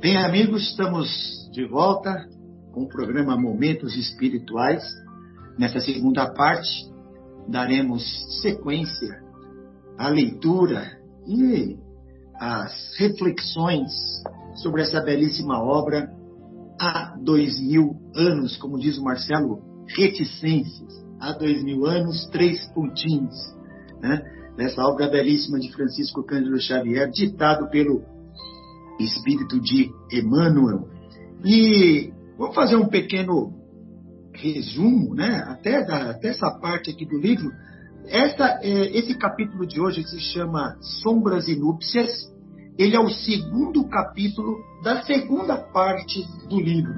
Bem, amigos, estamos de volta com o programa Momentos Espirituais. Nessa segunda parte, daremos sequência à leitura e às reflexões sobre essa belíssima obra há dois mil anos, como diz o Marcelo Reticências, há dois mil anos, três pontinhos, né? Nessa obra belíssima de Francisco Cândido Xavier, ditado pelo Espírito de Emmanuel. E vamos fazer um pequeno resumo, né? Até, da, até essa parte aqui do livro. Essa, é, esse capítulo de hoje se chama Sombras e Núpcias. Ele é o segundo capítulo da segunda parte do livro.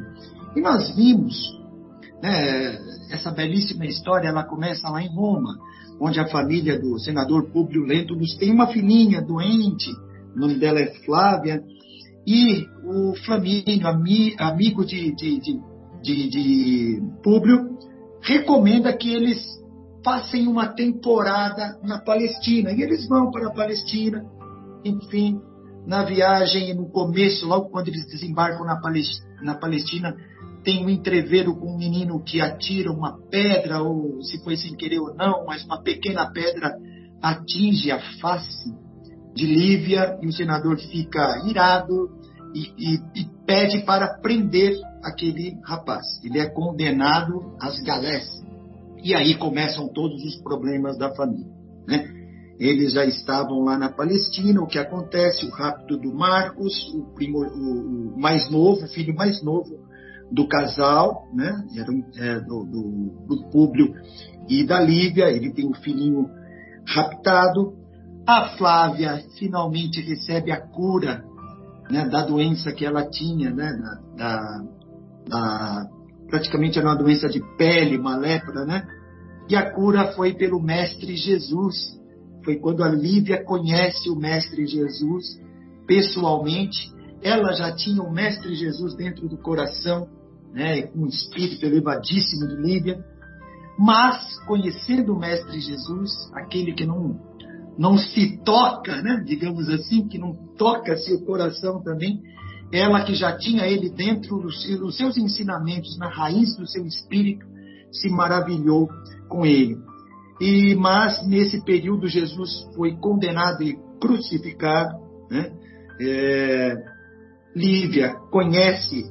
E nós vimos né, essa belíssima história, ela começa lá em Roma, onde a família do senador Públio Lentulus tem uma filhinha doente, o nome dela é Flávia, e o Flamínio, ami, amigo de, de, de, de, de Públio, recomenda que eles façam uma temporada na Palestina. E eles vão para a Palestina, enfim, na viagem, no começo, logo quando eles desembarcam na Palestina, na Palestina tem um entreveiro com um menino que atira uma pedra, ou se foi sem querer ou não, mas uma pequena pedra atinge a face de Lívia e o senador fica irado e, e, e pede para prender aquele rapaz. Ele é condenado às galés. E aí começam todos os problemas da família. Né? Eles já estavam lá na Palestina. O que acontece? O rapto do Marcos, o, primo, o, o mais novo, o filho mais novo do casal, né? Era é, do, do, do Públio e da Lívia. Ele tem um filhinho raptado. A Flávia finalmente recebe a cura né, da doença que ela tinha, né, da, da, praticamente era uma doença de pele, uma lepra, né? E a cura foi pelo Mestre Jesus. Foi quando a Lívia conhece o Mestre Jesus pessoalmente. Ela já tinha o Mestre Jesus dentro do coração, né, com um espírito elevadíssimo de Lívia. Mas, conhecendo o Mestre Jesus, aquele que não não se toca, né? digamos assim, que não toca seu coração também, ela que já tinha ele dentro dos seus ensinamentos, na raiz do seu espírito, se maravilhou com ele. E mas nesse período Jesus foi condenado e crucificado. Né? É, Lívia conhece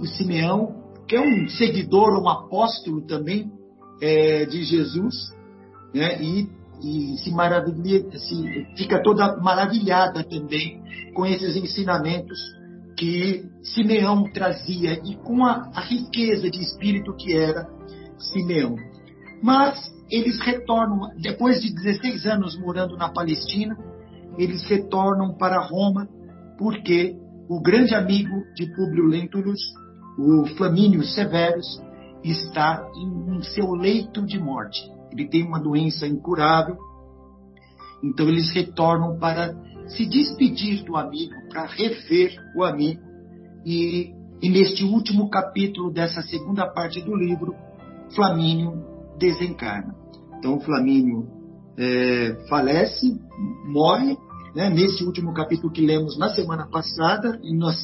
o Simeão, que é um seguidor, um apóstolo também é, de Jesus, né? e e se maravilha, se, fica toda maravilhada também com esses ensinamentos que Simeão trazia e com a, a riqueza de espírito que era Simeão. Mas eles retornam, depois de 16 anos morando na Palestina, eles retornam para Roma, porque o grande amigo de Públio Lentulus, o Flamínio Severus, está em, em seu leito de morte ele tem uma doença incurável. Então eles retornam para se despedir do amigo, para rever o amigo. E, e neste último capítulo dessa segunda parte do livro, Flamínio desencarna. Então Flamínio é, falece, morre, né, nesse último capítulo que lemos na semana passada, e nas,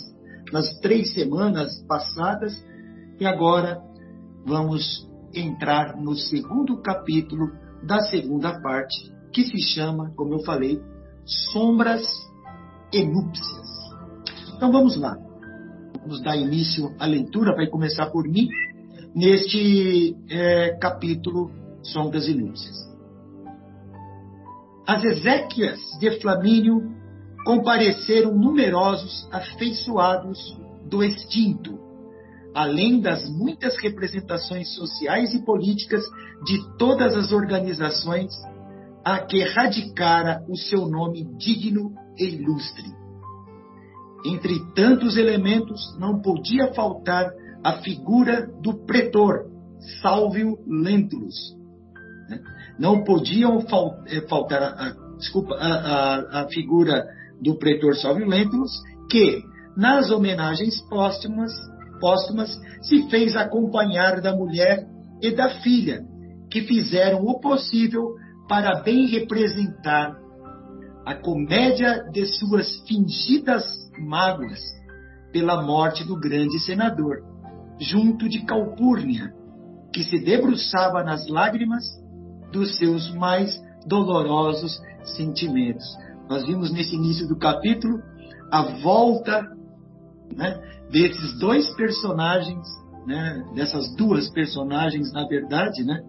nas três semanas passadas, e agora vamos entrar no segundo capítulo da segunda parte, que se chama, como eu falei, Sombras e Núpcias. Então vamos lá. Vamos dar início à leitura, vai começar por mim, neste é, capítulo Sombras e Núpcias. As Ezequias de Flamínio compareceram numerosos afeiçoados do extinto, além das muitas representações sociais e políticas de todas as organizações a que radicara o seu nome digno e ilustre. Entre tantos elementos, não podia faltar a figura do pretor, Salvio Lentulus. Né? Não podiam eh, faltar a, desculpa, a, a, a figura do pretor Salvio Lentulus, que, nas homenagens póstumas, póstumas, se fez acompanhar da mulher e da filha, que fizeram o possível para bem representar a comédia de suas fingidas mágoas pela morte do grande senador, junto de Calpurnia, que se debruçava nas lágrimas dos seus mais dolorosos sentimentos. Nós vimos nesse início do capítulo a volta né, desses dois personagens, né, dessas duas personagens, na verdade, né,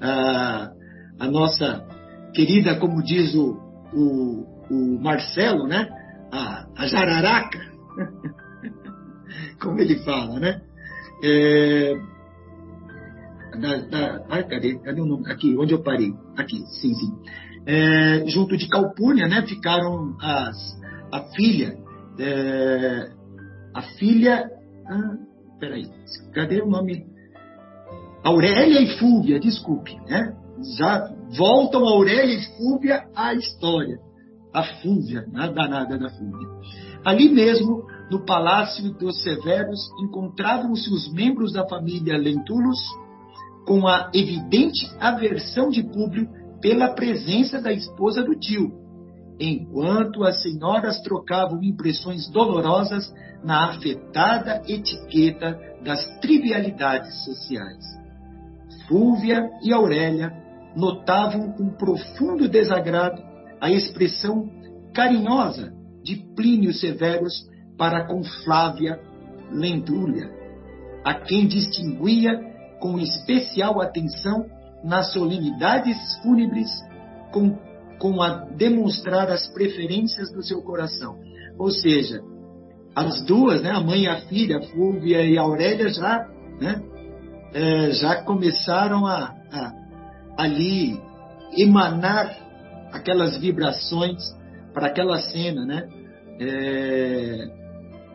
a, a nossa querida, como diz o, o, o Marcelo, né, a, a jararaca, como ele fala, né? É, da, da, ai, cadê? Cadê o nome? Aqui, onde eu parei? Aqui, sim, sim. É, junto de Calpurnia, né, ficaram as, a filha, é, a filha, ah, peraí, cadê o nome? Aurélia e Fúvia, desculpe, né? Já voltam Aurélia e Fúvia à história. A Fúvia, nada danada da Fúvia. Ali mesmo, no palácio dos Severos, encontravam-se os membros da família Lentulus, com a evidente aversão de Públio pela presença da esposa do tio, enquanto as senhoras trocavam impressões dolorosas na afetada etiqueta das trivialidades sociais. Fúvia e Aurélia notavam com profundo desagrado a expressão carinhosa de Plínio Severus para com Flávia Lentulha, a quem distinguia com especial atenção nas solenidades fúnebres, com, com a demonstrar as preferências do seu coração. Ou seja, as duas, né, a mãe e a filha, Fúvia e Aurélia, já, né, é, já começaram a, a ali emanar aquelas vibrações para aquela cena, né? É,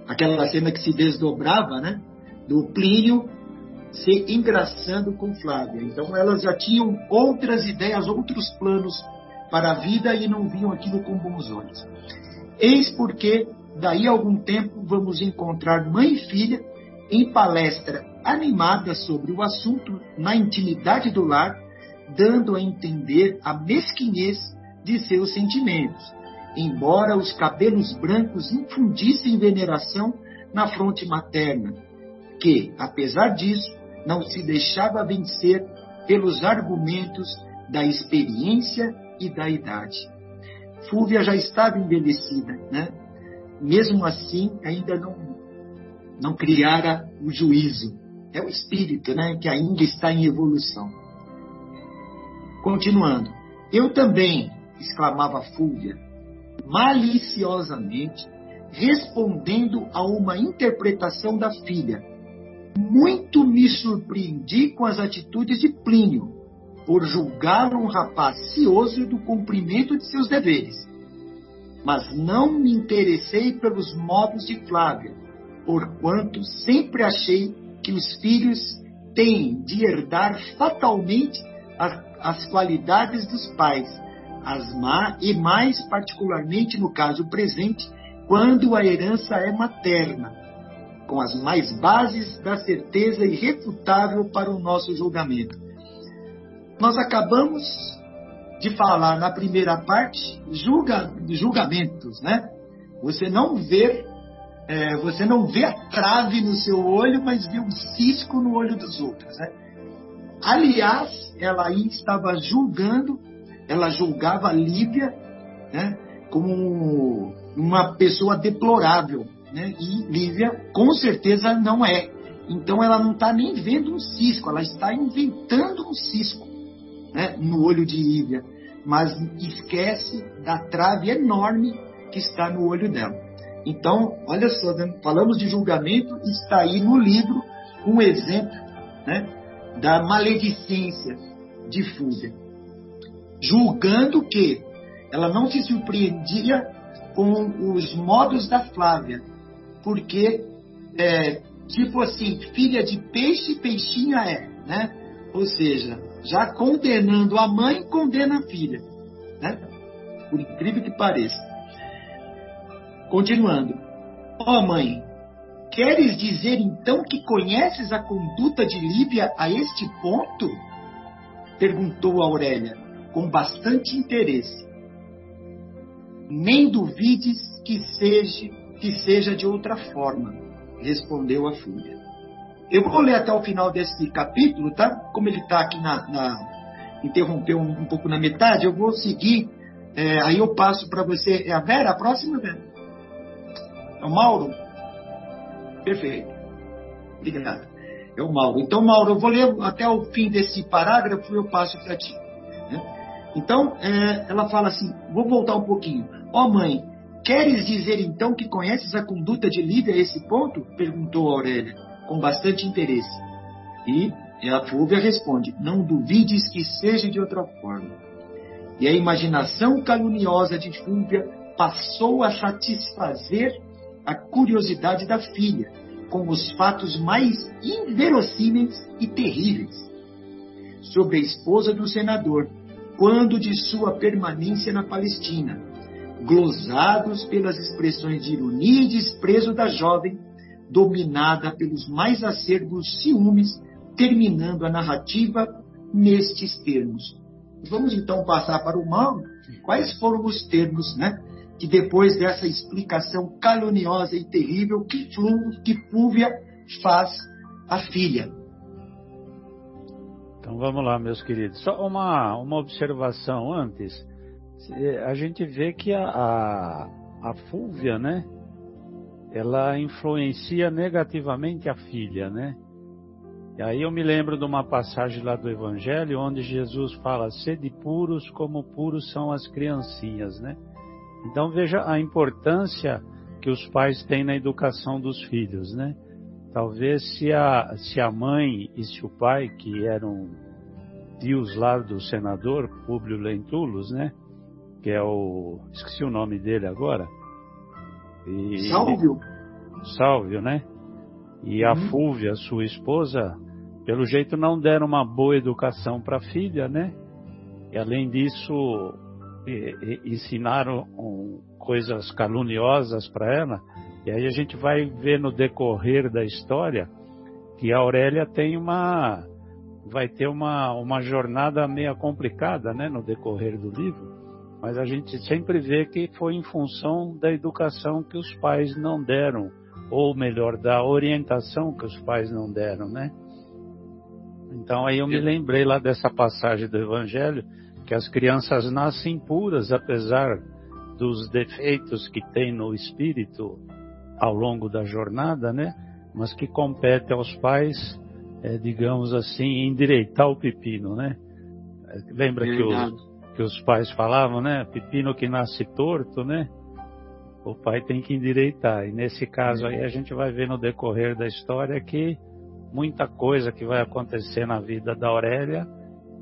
aquela cena que se desdobrava, né? Do Plínio se engraçando com Flávia. Então elas já tinham outras ideias, outros planos para a vida e não viam aquilo com bons olhos. Eis porque, daí a algum tempo, vamos encontrar mãe e filha em palestra animada sobre o assunto na intimidade do lar, dando a entender a mesquinhez de seus sentimentos, embora os cabelos brancos infundissem veneração na fronte materna, que, apesar disso, não se deixava vencer pelos argumentos da experiência e da idade. Fúvia já estava envelhecida, né? Mesmo assim, ainda não, não criara o juízo. É o espírito, né? Que ainda está em evolução. Continuando. Eu também, exclamava Fúvia, maliciosamente, respondendo a uma interpretação da filha, muito me surpreendi com as atitudes de Plínio, por julgá-lo um rapaz cioso do cumprimento de seus deveres. Mas não me interessei pelos modos de Flávia, porquanto sempre achei que os filhos têm de herdar fatalmente as, as qualidades dos pais, as má, e mais particularmente no caso presente, quando a herança é materna com as mais bases da certeza irrefutável para o nosso julgamento. Nós acabamos de falar na primeira parte julga, julgamentos, né? Você não vê é, você não vê a trave no seu olho, mas vê um cisco no olho dos outros, né? Aliás, ela aí estava julgando, ela julgava Lívia, né? Como uma pessoa deplorável, né? E Lívia, com certeza, não é. Então ela não está nem vendo um cisco, ela está inventando um cisco né? no olho de Lívia. Mas esquece da trave enorme que está no olho dela. Então, olha só, né? falamos de julgamento, está aí no livro um exemplo né? da maledicência de Fúvia. Julgando que ela não se surpreendia com os modos da Flávia, porque, é, tipo assim, filha de peixe, peixinha é, né? Ou seja, já condenando a mãe, condena a filha, né? Por incrível que pareça. Continuando. Ó oh, mãe, queres dizer então que conheces a conduta de Líbia a este ponto? Perguntou Aurélia, com bastante interesse. Nem duvides que seja que seja de outra forma. respondeu a Fúvia. Eu vou ler até o final desse capítulo, tá? Como ele está aqui na, na interrompeu um, um, pouco na metade, eu vou seguir. É, aí eu passo para você. É a Vera, a próxima, Vera? É o Mauro? Perfeito. Obrigado. É o Mauro. Então, Mauro, eu vou ler até o fim desse parágrafo e eu passo para ti. Né? Então, é, ela fala assim: vou voltar um pouquinho. Ó oh, mãe, queres dizer então que conheces a conduta de Lívia a esse ponto? perguntou Aurélia, com bastante interesse. E a Fúvia responde: Não duvides que seja de outra forma. E a imaginação caluniosa de Fúvia passou a satisfazer a curiosidade da filha com os fatos mais inverossímeis e terríveis sobre a esposa do senador, quando de sua permanência na Palestina, glosados pelas expressões de ironia e desprezo da jovem, dominada pelos mais acerbos ciúmes, terminando a narrativa nestes termos. Vamos então passar para o mal. Quais foram os termos, né? que depois dessa explicação caluniosa e terrível, que, Flú, que Fúvia faz à filha. Então vamos lá, meus queridos. Só uma, uma observação antes. A gente vê que a, a, a Fúvia, né? Ela influencia negativamente a filha, né? E aí eu me lembro de uma passagem lá do Evangelho onde Jesus fala: sede puros como puros são as criancinhas, né? Então veja a importância que os pais têm na educação dos filhos, né? Talvez se a, se a mãe e se o pai, que eram tios lá do senador Públio Lentulus, né? Que é o... esqueci o nome dele agora. E, Sálvio. Sálvio, né? E a uhum. Fúvia, sua esposa, pelo jeito não deram uma boa educação para a filha, né? E além disso, ensinaram coisas caluniosas para ela. E aí a gente vai ver no decorrer da história que a Aurélia tem uma vai ter uma, uma jornada meio complicada, né, no decorrer do livro. Mas a gente sempre vê que foi em função da educação que os pais não deram, ou melhor, da orientação que os pais não deram, né? Então aí eu me lembrei lá dessa passagem do Evangelho que as crianças nascem puras, apesar dos defeitos que tem no espírito ao longo da jornada, né? Mas que compete aos pais, é, digamos assim, endireitar o pepino, né? Lembra que os, que os pais falavam, né? Pepino que nasce torto, né? O pai tem que endireitar. E nesse caso aí a gente vai ver no decorrer da história que muita coisa que vai acontecer na vida da Aurélia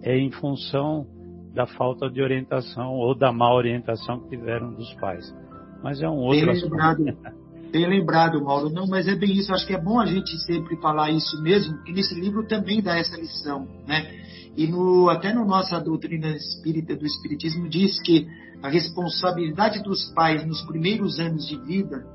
é em função da falta de orientação ou da má orientação que tiveram dos pais. Mas é um outro bem lembrado, bem lembrado, Mauro. Não, mas é bem isso. Acho que é bom a gente sempre falar isso mesmo, porque nesse livro também dá essa lição, né? E no, até na no nossa doutrina espírita do Espiritismo diz que a responsabilidade dos pais nos primeiros anos de vida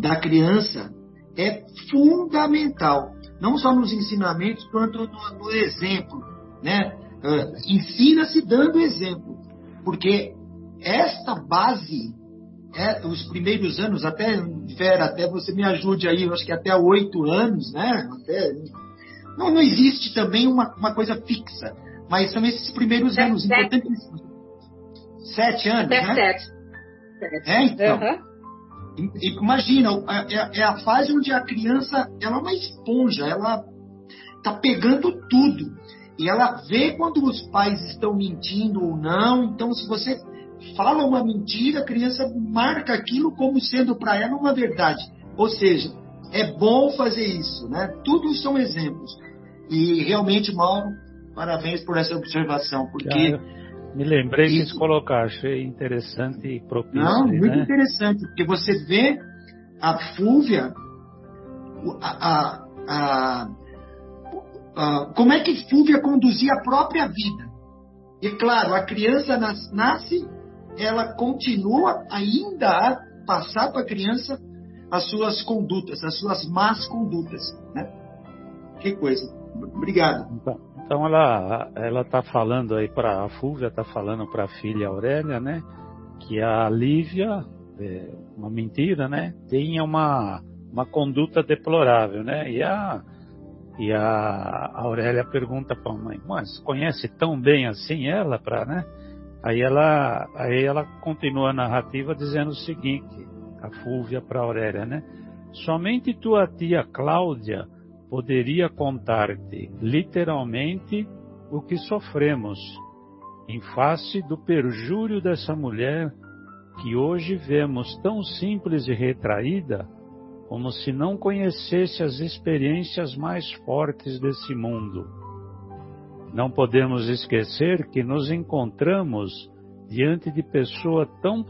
da criança é fundamental, não só nos ensinamentos, quanto no, no exemplo, né? Uh, Ensina-se dando exemplo, porque esta base, é, os primeiros anos, até, Vera, até você me ajude aí, eu acho que até oito anos, né? Até, não, não existe também uma, uma coisa fixa, mas são esses primeiros sete, anos importantíssimos. Sete anos, né? Sete. É, então. Uhum. Imagina, é, é a fase onde a criança ela é uma esponja, ela tá pegando tudo. E ela vê quando os pais estão mentindo ou não. Então, se você fala uma mentira, a criança marca aquilo como sendo para ela uma verdade. Ou seja, é bom fazer isso, né? Tudo são exemplos. E realmente, Mauro, parabéns por essa observação, porque me lembrei isso... de colocar, achei interessante e propício. Não, muito né? interessante, porque você vê a Fúvia, a, a, a como é que Fúvia conduzia a própria vida. E claro, a criança nas, nasce, ela continua ainda a passar para a criança as suas condutas, as suas más condutas. Né? Que coisa. Obrigado. Então, então ela ela está falando aí para a Fúvia, está falando para a filha Aurélia, né? Que a Lívia, é uma mentira, né? Tenha uma uma conduta deplorável, né? E a, e a Aurélia pergunta para a mãe, mas conhece tão bem assim ela para, né? Aí ela, aí ela continua a narrativa dizendo o seguinte, a Fúvia para Aurélia, né? Somente tua tia Cláudia poderia contar-te literalmente o que sofremos em face do perjúrio dessa mulher que hoje vemos tão simples e retraída, como se não conhecesse as experiências mais fortes desse mundo. Não podemos esquecer que nos encontramos diante de, pessoa tão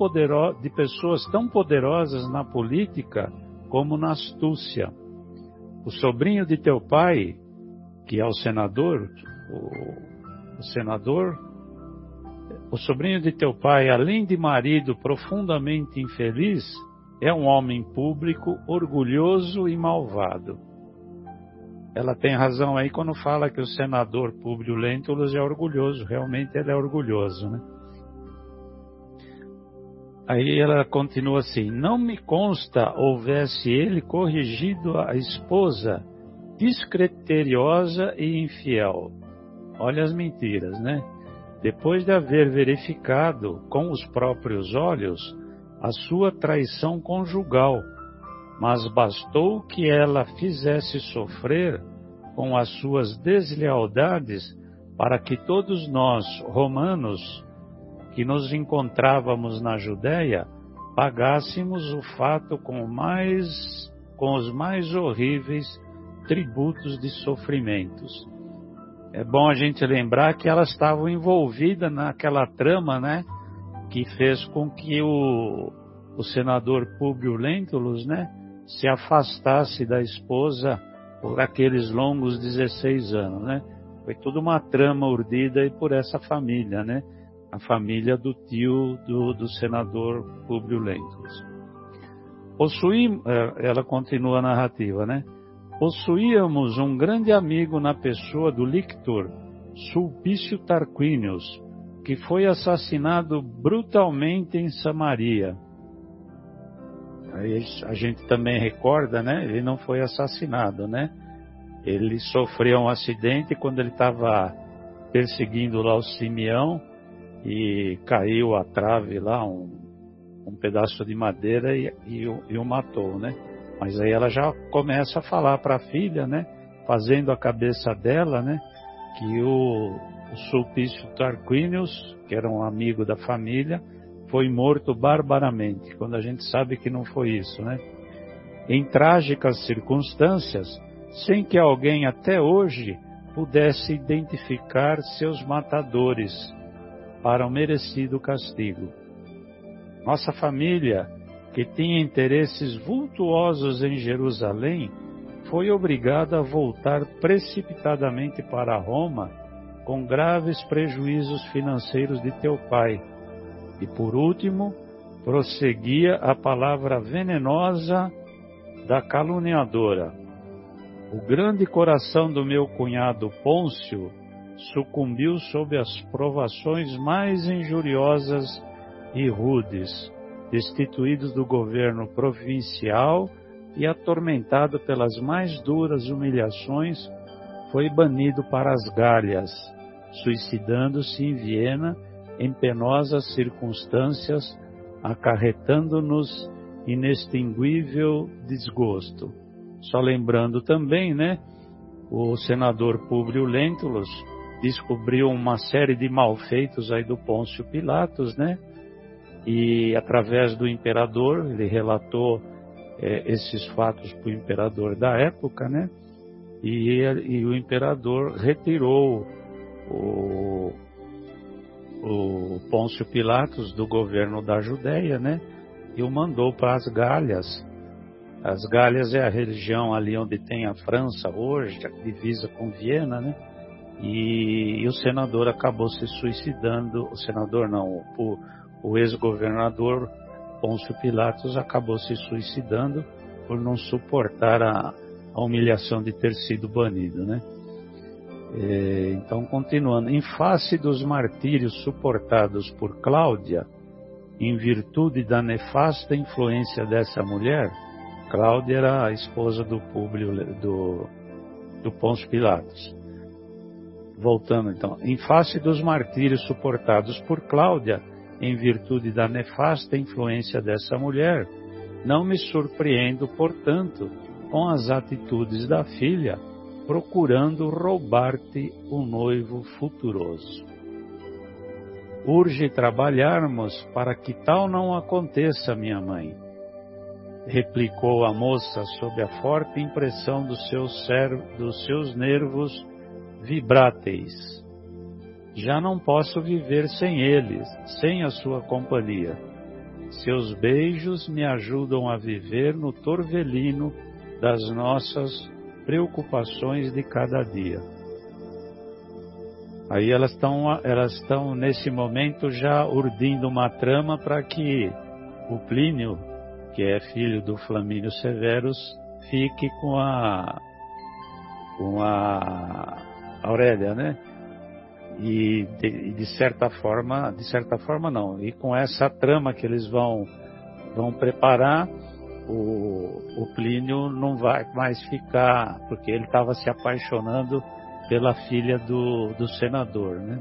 de pessoas tão poderosas na política como na astúcia. O sobrinho de teu pai, que é o senador, o, o senador, o sobrinho de teu pai, além de marido profundamente infeliz, é um homem público orgulhoso e malvado. Ela tem razão aí quando fala que o senador Públio Lentulus é orgulhoso, realmente ele é orgulhoso, né? Aí ela continua assim: Não me consta houvesse ele corrigido a esposa discriteriosa e infiel. Olha as mentiras, né? Depois de haver verificado com os próprios olhos a sua traição conjugal, mas bastou que ela fizesse sofrer com as suas deslealdades para que todos nós, romanos, que nos encontrávamos na Judéia, pagássemos o fato com, mais, com os mais horríveis tributos de sofrimentos. É bom a gente lembrar que elas estavam envolvidas naquela trama, né? Que fez com que o, o senador Públio Lentulus, né? Se afastasse da esposa por aqueles longos 16 anos, né? Foi toda uma trama urdida e por essa família, né? A família do tio do, do senador Públio Lentulus. Possuí, é, ela continua a narrativa, né? Possuíamos um grande amigo na pessoa do lictor, Sulpício Tarquinius, que foi assassinado brutalmente em Samaria. Aí a gente também recorda, né? Ele não foi assassinado, né? Ele sofreu um acidente quando ele estava perseguindo lá o Simeão e caiu a trave lá, um, um pedaço de madeira e, e, e o matou, né? Mas aí ela já começa a falar para a filha, né? Fazendo a cabeça dela, né? Que o, o Sulpício Tarquinius, que era um amigo da família, foi morto barbaramente, quando a gente sabe que não foi isso, né? Em trágicas circunstâncias, sem que alguém até hoje pudesse identificar seus matadores, para o merecido castigo. Nossa família, que tinha interesses vultuosos em Jerusalém, foi obrigada a voltar precipitadamente para Roma com graves prejuízos financeiros de teu pai. E por último, prosseguia a palavra venenosa da caluniadora. O grande coração do meu cunhado Pôncio sucumbiu sob as provações mais injuriosas e rudes, destituído do governo provincial e atormentado pelas mais duras humilhações, foi banido para as Galhas, suicidando-se em Viena em penosas circunstâncias, acarretando-nos inextinguível desgosto. Só lembrando também, né, o senador Públio Lentulus descobriu uma série de malfeitos aí do Pôncio Pilatos, né? E através do imperador, ele relatou é, esses fatos para o imperador da época, né? E, e o imperador retirou o, o Pôncio Pilatos do governo da Judéia, né? E o mandou para as Galhas. As Galhas é a região ali onde tem a França hoje, a divisa com Viena, né? E, e o senador acabou se suicidando, o senador não, o, o ex-governador Pôncio Pilatos acabou se suicidando por não suportar a, a humilhação de ter sido banido, né? É, então, continuando, em face dos martírios suportados por Cláudia, em virtude da nefasta influência dessa mulher, Cláudia era a esposa do do, do Pôncio Pilatos. Voltando então, em face dos martírios suportados por Cláudia, em virtude da nefasta influência dessa mulher, não me surpreendo, portanto, com as atitudes da filha, procurando roubar-te o noivo futuroso. Urge trabalharmos para que tal não aconteça, minha mãe, replicou a moça sob a forte impressão dos seus nervos vibráteis. Já não posso viver sem eles, sem a sua companhia. Seus beijos me ajudam a viver no torvelino das nossas preocupações de cada dia. Aí elas estão elas estão nesse momento já urdindo uma trama para que o Plínio, que é filho do Flamínio Severus, fique com a com a Aurélia, né? E de, de, certa forma, de certa forma não. E com essa trama que eles vão vão preparar, o, o Plínio não vai mais ficar, porque ele estava se apaixonando pela filha do, do senador, né?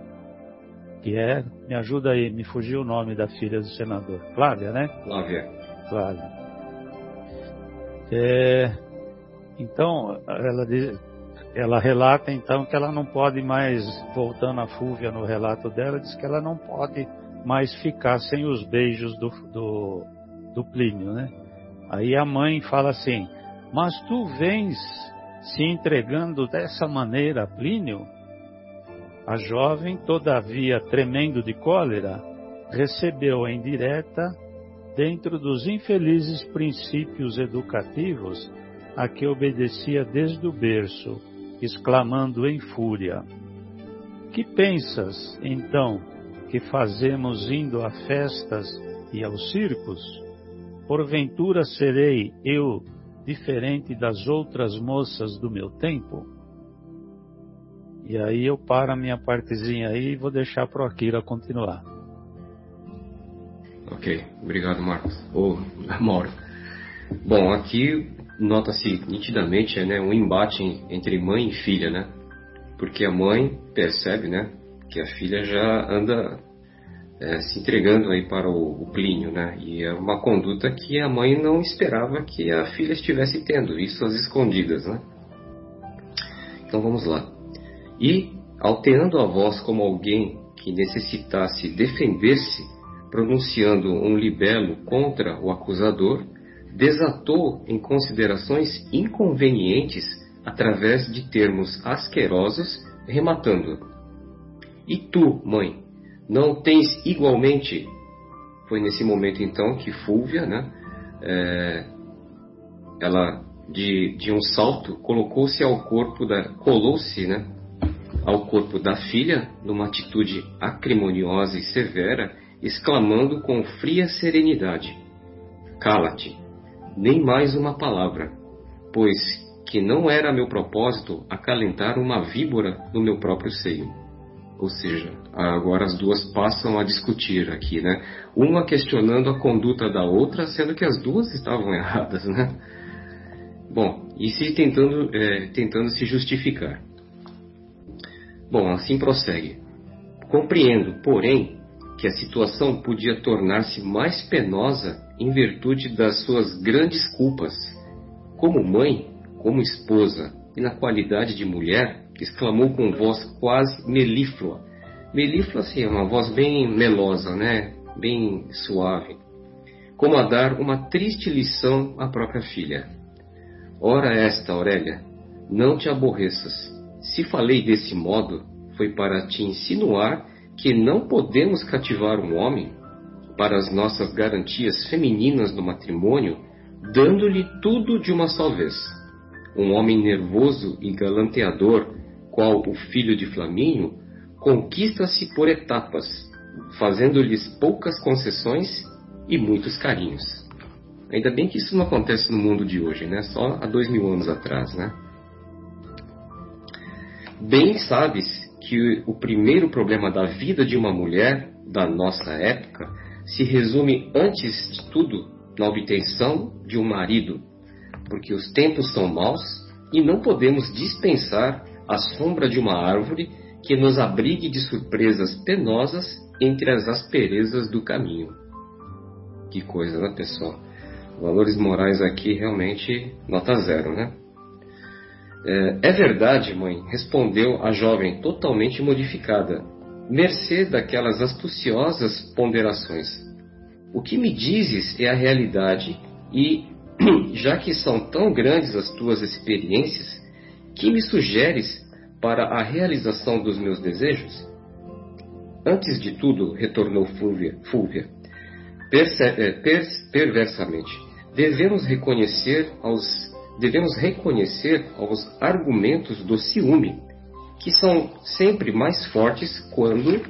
Que é, me ajuda aí, me fugiu o nome da filha do senador. Flávia, né? Flávia. Flávia. É, então, ela diz, ela relata então que ela não pode mais, voltando a Fúvia no relato dela, diz que ela não pode mais ficar sem os beijos do, do, do Plínio, né? Aí a mãe fala assim, mas tu vens se entregando dessa maneira a Plínio? A jovem, todavia tremendo de cólera, recebeu em direta, dentro dos infelizes princípios educativos a que obedecia desde o berço, exclamando em fúria: Que pensas, então, que fazemos indo a festas e aos circos? Porventura serei eu diferente das outras moças do meu tempo? E aí eu paro a minha partezinha aí e vou deixar para o Akira continuar. Ok, obrigado Marcos. Ou Mauro. Bom, aqui nota-se nitidamente né, um embate entre mãe e filha, né? Porque a mãe percebe, né, que a filha já anda é, se entregando aí para o, o, Plínio, né? E é uma conduta que a mãe não esperava que a filha estivesse tendo, isso às escondidas, né? Então vamos lá. E, alterando a voz como alguém que necessitasse defender-se, pronunciando um libelo contra o acusador, desatou em considerações inconvenientes através de termos asquerosos, rematando: E tu, mãe, não tens igualmente? Foi nesse momento então que Fúvia, né, é, ela de, de um salto colocou-se ao corpo da colou-se, né, ao corpo da filha numa atitude acrimoniosa e severa, exclamando com fria serenidade: Cala-te, nem mais uma palavra, pois que não era meu propósito acalentar uma víbora no meu próprio seio. Ou seja, agora as duas passam a discutir aqui, né? Uma questionando a conduta da outra, sendo que as duas estavam erradas, né? Bom, e se tentando, é, tentando se justificar. Bom, assim prossegue. Compreendo, porém, que a situação podia tornar-se mais penosa em virtude das suas grandes culpas. Como mãe, como esposa e na qualidade de mulher, exclamou com voz quase melíflua. Melíflua, assim, é uma voz bem melosa, né? Bem suave. Como a dar uma triste lição à própria filha. Ora esta, Aurélia, não te aborreças. Se falei desse modo, foi para te insinuar que não podemos cativar um homem para as nossas garantias femininas do matrimônio, dando-lhe tudo de uma só vez. Um homem nervoso e galanteador qual o filho de Flamínio, conquista-se por etapas, fazendo-lhes poucas concessões e muitos carinhos. Ainda bem que isso não acontece no mundo de hoje, né? Só há dois mil anos atrás, né? Bem sabes que o primeiro problema da vida de uma mulher da nossa época se resume, antes de tudo, na obtenção de um marido, porque os tempos são maus e não podemos dispensar a sombra de uma árvore que nos abrigue de surpresas penosas entre as asperezas do caminho. Que coisa, né, pessoal? Valores morais aqui realmente nota zero, né? É, é verdade, mãe, respondeu a jovem totalmente modificada, mercê daquelas astuciosas ponderações. O que me dizes é a realidade e, já que são tão grandes as tuas experiências, que me sugeres para a realização dos meus desejos? Antes de tudo, retornou Fúvia, Fúvia per, perversamente, devemos reconhecer aos devemos reconhecer aos argumentos do ciúme, que são sempre mais fortes quando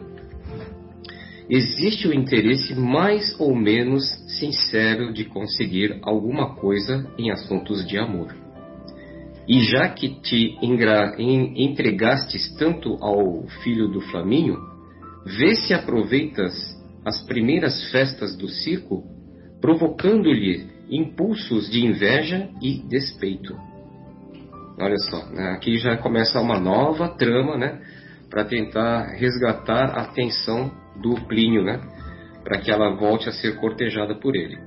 existe o interesse mais ou menos sincero de conseguir alguma coisa em assuntos de amor. E já que te entregastes tanto ao filho do Flaminho, vê se aproveitas as primeiras festas do circo, provocando-lhe impulsos de inveja e despeito. Olha só, né? aqui já começa uma nova trama, né, para tentar resgatar a atenção do Plínio, né, para que ela volte a ser cortejada por ele.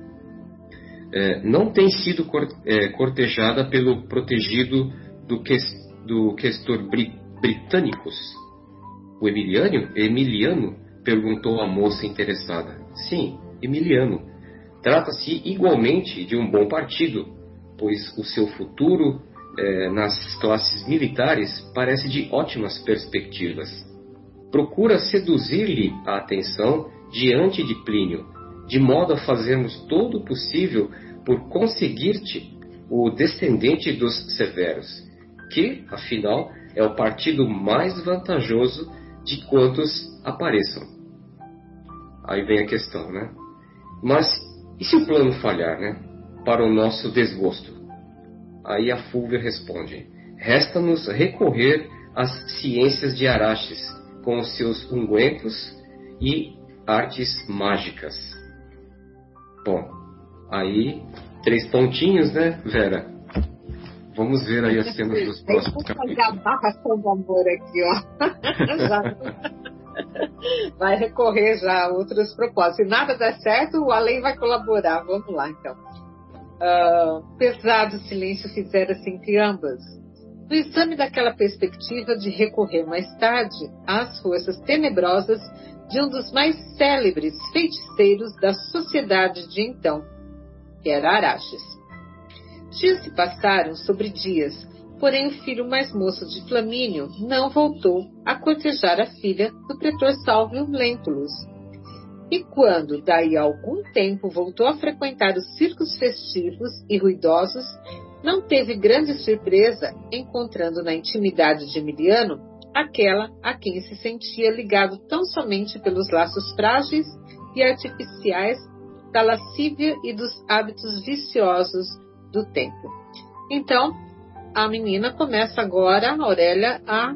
É, não tem sido é, cortejada pelo protegido do, que, do questor bri, britânicos. O Emiliano, Emiliano perguntou a moça interessada. Sim, Emiliano. Trata-se igualmente de um bom partido, pois o seu futuro é, nas classes militares parece de ótimas perspectivas. Procura seduzir-lhe a atenção diante de Plínio, de modo a fazermos todo o possível por conseguir-te o descendente dos severos, que, afinal, é o partido mais vantajoso de quantos apareçam. Aí vem a questão, né? Mas e se o plano falhar, né? Para o nosso desgosto? Aí a Fúvia responde: Resta-nos recorrer às ciências de Araxes, com os seus ungüentos e artes mágicas. Bom, aí três pontinhos, né, Vera? Vamos ver aí as cenas dos próximos capítulos. Fazer a barração do amor aqui, ó. vai recorrer já a outros propósitos. Se nada der certo, o além vai colaborar. Vamos lá, então. Uh, pesado silêncio fizera-se entre ambas. No exame daquela perspectiva de recorrer mais tarde às forças tenebrosas de um dos mais célebres feiticeiros da sociedade de então, que era Araxes. Dias se passaram sobre dias, porém o filho mais moço de Flamínio não voltou a cortejar a filha do pretor Salvio Lentulus, e quando, daí a algum tempo, voltou a frequentar os circos festivos e ruidosos, não teve grande surpresa encontrando na intimidade de Emiliano aquela a quem se sentia ligado tão somente pelos laços frágeis e artificiais da lascívia e dos hábitos viciosos do tempo. Então, a menina começa agora, a Aurélia, a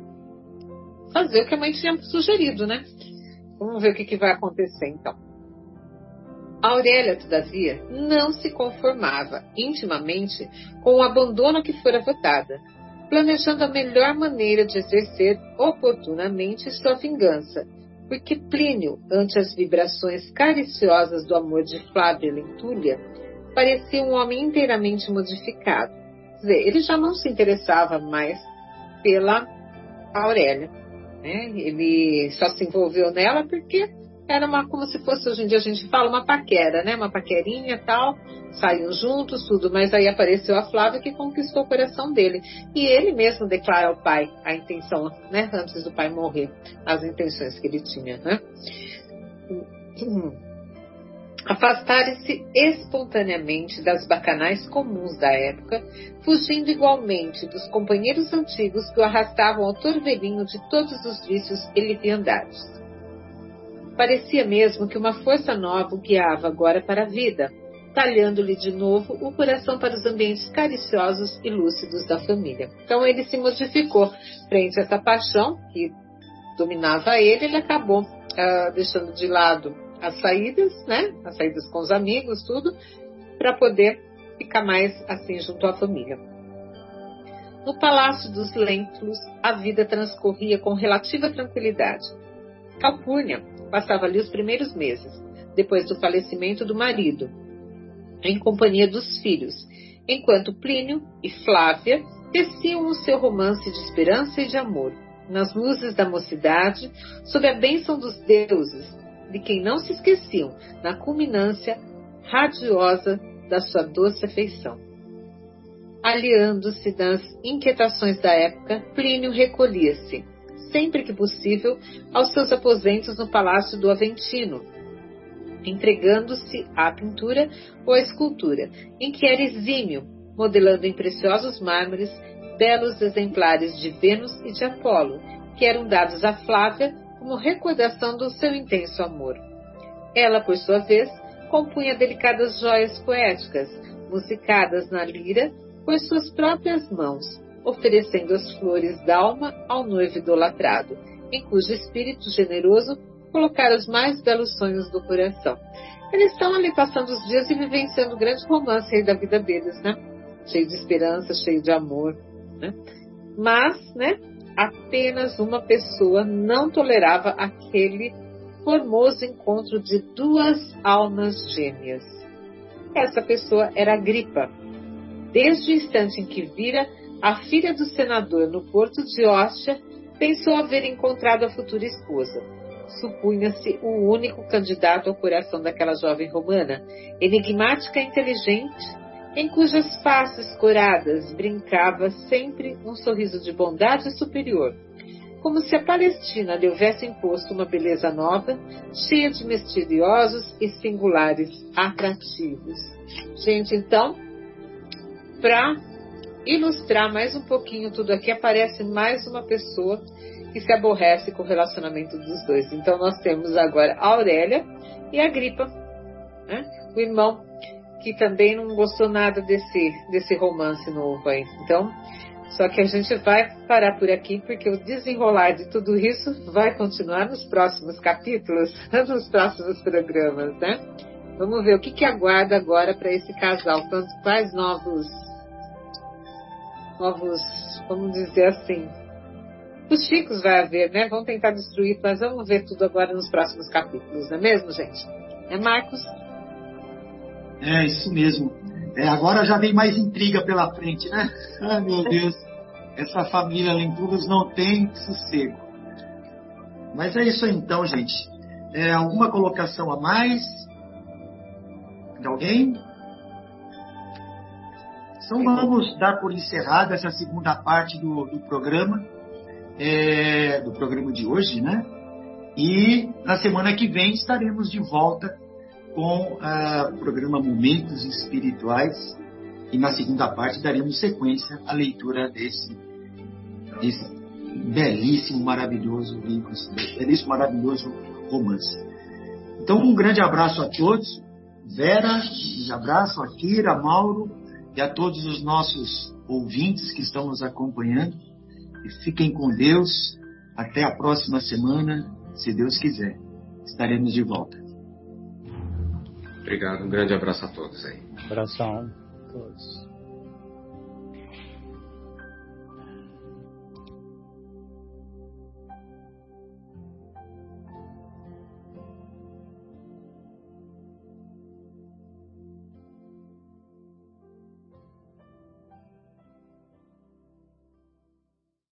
fazer o que a mãe tinha sugerido, né? Vamos ver o que, que vai acontecer então. A Aurélia, todavia, não se conformava intimamente com o abandono que fora votada, planejando a melhor maneira de exercer oportunamente sua vingança, porque Plínio, ante as vibrações cariciosas do amor de Flávia Lentúlia, parecia um homem inteiramente modificado. Quer dizer, ele já não se interessava mais pela Aurélia né? Ele só se envolveu nela porque era uma, como se fosse hoje em dia a gente fala, uma paquera, né? Uma paquerinha tal, saíam juntos, tudo, mas aí apareceu a Flávia que conquistou o coração dele. E ele mesmo declara ao pai a intenção, né? Antes do pai morrer, as intenções que ele tinha, né? afastarem-se espontaneamente das bacanais comuns da época, fugindo igualmente dos companheiros antigos que o arrastavam ao torvelinho de todos os vícios e leviandades. Parecia mesmo que uma força nova o guiava agora para a vida, talhando-lhe de novo o coração para os ambientes cariciosos e lúcidos da família. Então ele se modificou frente a essa paixão que dominava ele, ele acabou uh, deixando de lado as saídas, né? As saídas com os amigos, tudo, para poder ficar mais assim junto à família. No Palácio dos Lentulus, a vida transcorria com relativa tranquilidade. Calpurnia passava ali os primeiros meses, depois do falecimento do marido, em companhia dos filhos, enquanto Plínio e Flávia teciam o seu romance de esperança e de amor, nas luzes da mocidade, sob a bênção dos deuses, de quem não se esqueciam, na culminância radiosa da sua doce afeição. Aliando-se das inquietações da época, Plínio recolhia-se, sempre que possível, aos seus aposentos no Palácio do Aventino, entregando-se à pintura ou à escultura, em que era exímio, modelando em preciosos mármores belos exemplares de Vênus e de Apolo, que eram dados a Flávia como recordação do seu intenso amor. Ela, por sua vez, compunha delicadas joias poéticas, musicadas na lira por suas próprias mãos, oferecendo as flores d'alma ao noivo idolatrado, em cujo espírito generoso colocar os mais belos sonhos do coração. Eles estão ali passando os dias e vivenciando o grande romance aí da vida deles, né? Cheio de esperança, cheio de amor, né? Mas, né? Apenas uma pessoa não tolerava aquele formoso encontro de duas almas gêmeas. Essa pessoa era Agripa. Desde o instante em que vira a filha do senador no porto de Ostia, pensou haver encontrado a futura esposa supunha-se o único candidato ao coração daquela jovem romana, enigmática e inteligente, em cujas faces coradas brincava sempre um sorriso de bondade superior, como se a Palestina lhe houvesse imposto uma beleza nova, cheia de misteriosos e singulares atrativos. Gente, então, para ilustrar mais um pouquinho tudo aqui, aparece mais uma pessoa que se aborrece com o relacionamento dos dois. Então nós temos agora a Aurélia e a Gripa, né? o irmão que também não gostou nada desse, desse romance novo aí. Então, só que a gente vai parar por aqui porque o desenrolar de tudo isso vai continuar nos próximos capítulos, nos próximos programas, né? Vamos ver o que, que aguarda agora para esse casal, quais novos, novos, vamos dizer assim, os chicos vai haver, né? Vão tentar destruir, mas vamos ver tudo agora nos próximos capítulos, não é mesmo, gente? É Marcos? É, isso mesmo. É, agora já vem mais intriga pela frente, né? Ai, meu Deus. Essa família Lenturas não tem sossego. Mas é isso então, gente. É, alguma colocação a mais? De alguém? Então vamos dar por encerrada essa segunda parte do, do programa é, do programa de hoje, né? E na semana que vem estaremos de volta com o programa Momentos Espirituais e na segunda parte daremos sequência à leitura desse, desse belíssimo, maravilhoso livro, belíssimo, maravilhoso romance. Então, um grande abraço a todos. Vera, um grande abraço a Kira, Mauro e a todos os nossos ouvintes que estão nos acompanhando. E fiquem com Deus. Até a próxima semana, se Deus quiser. Estaremos de volta. Obrigado. Um grande abraço a todos aí. Abração a todos.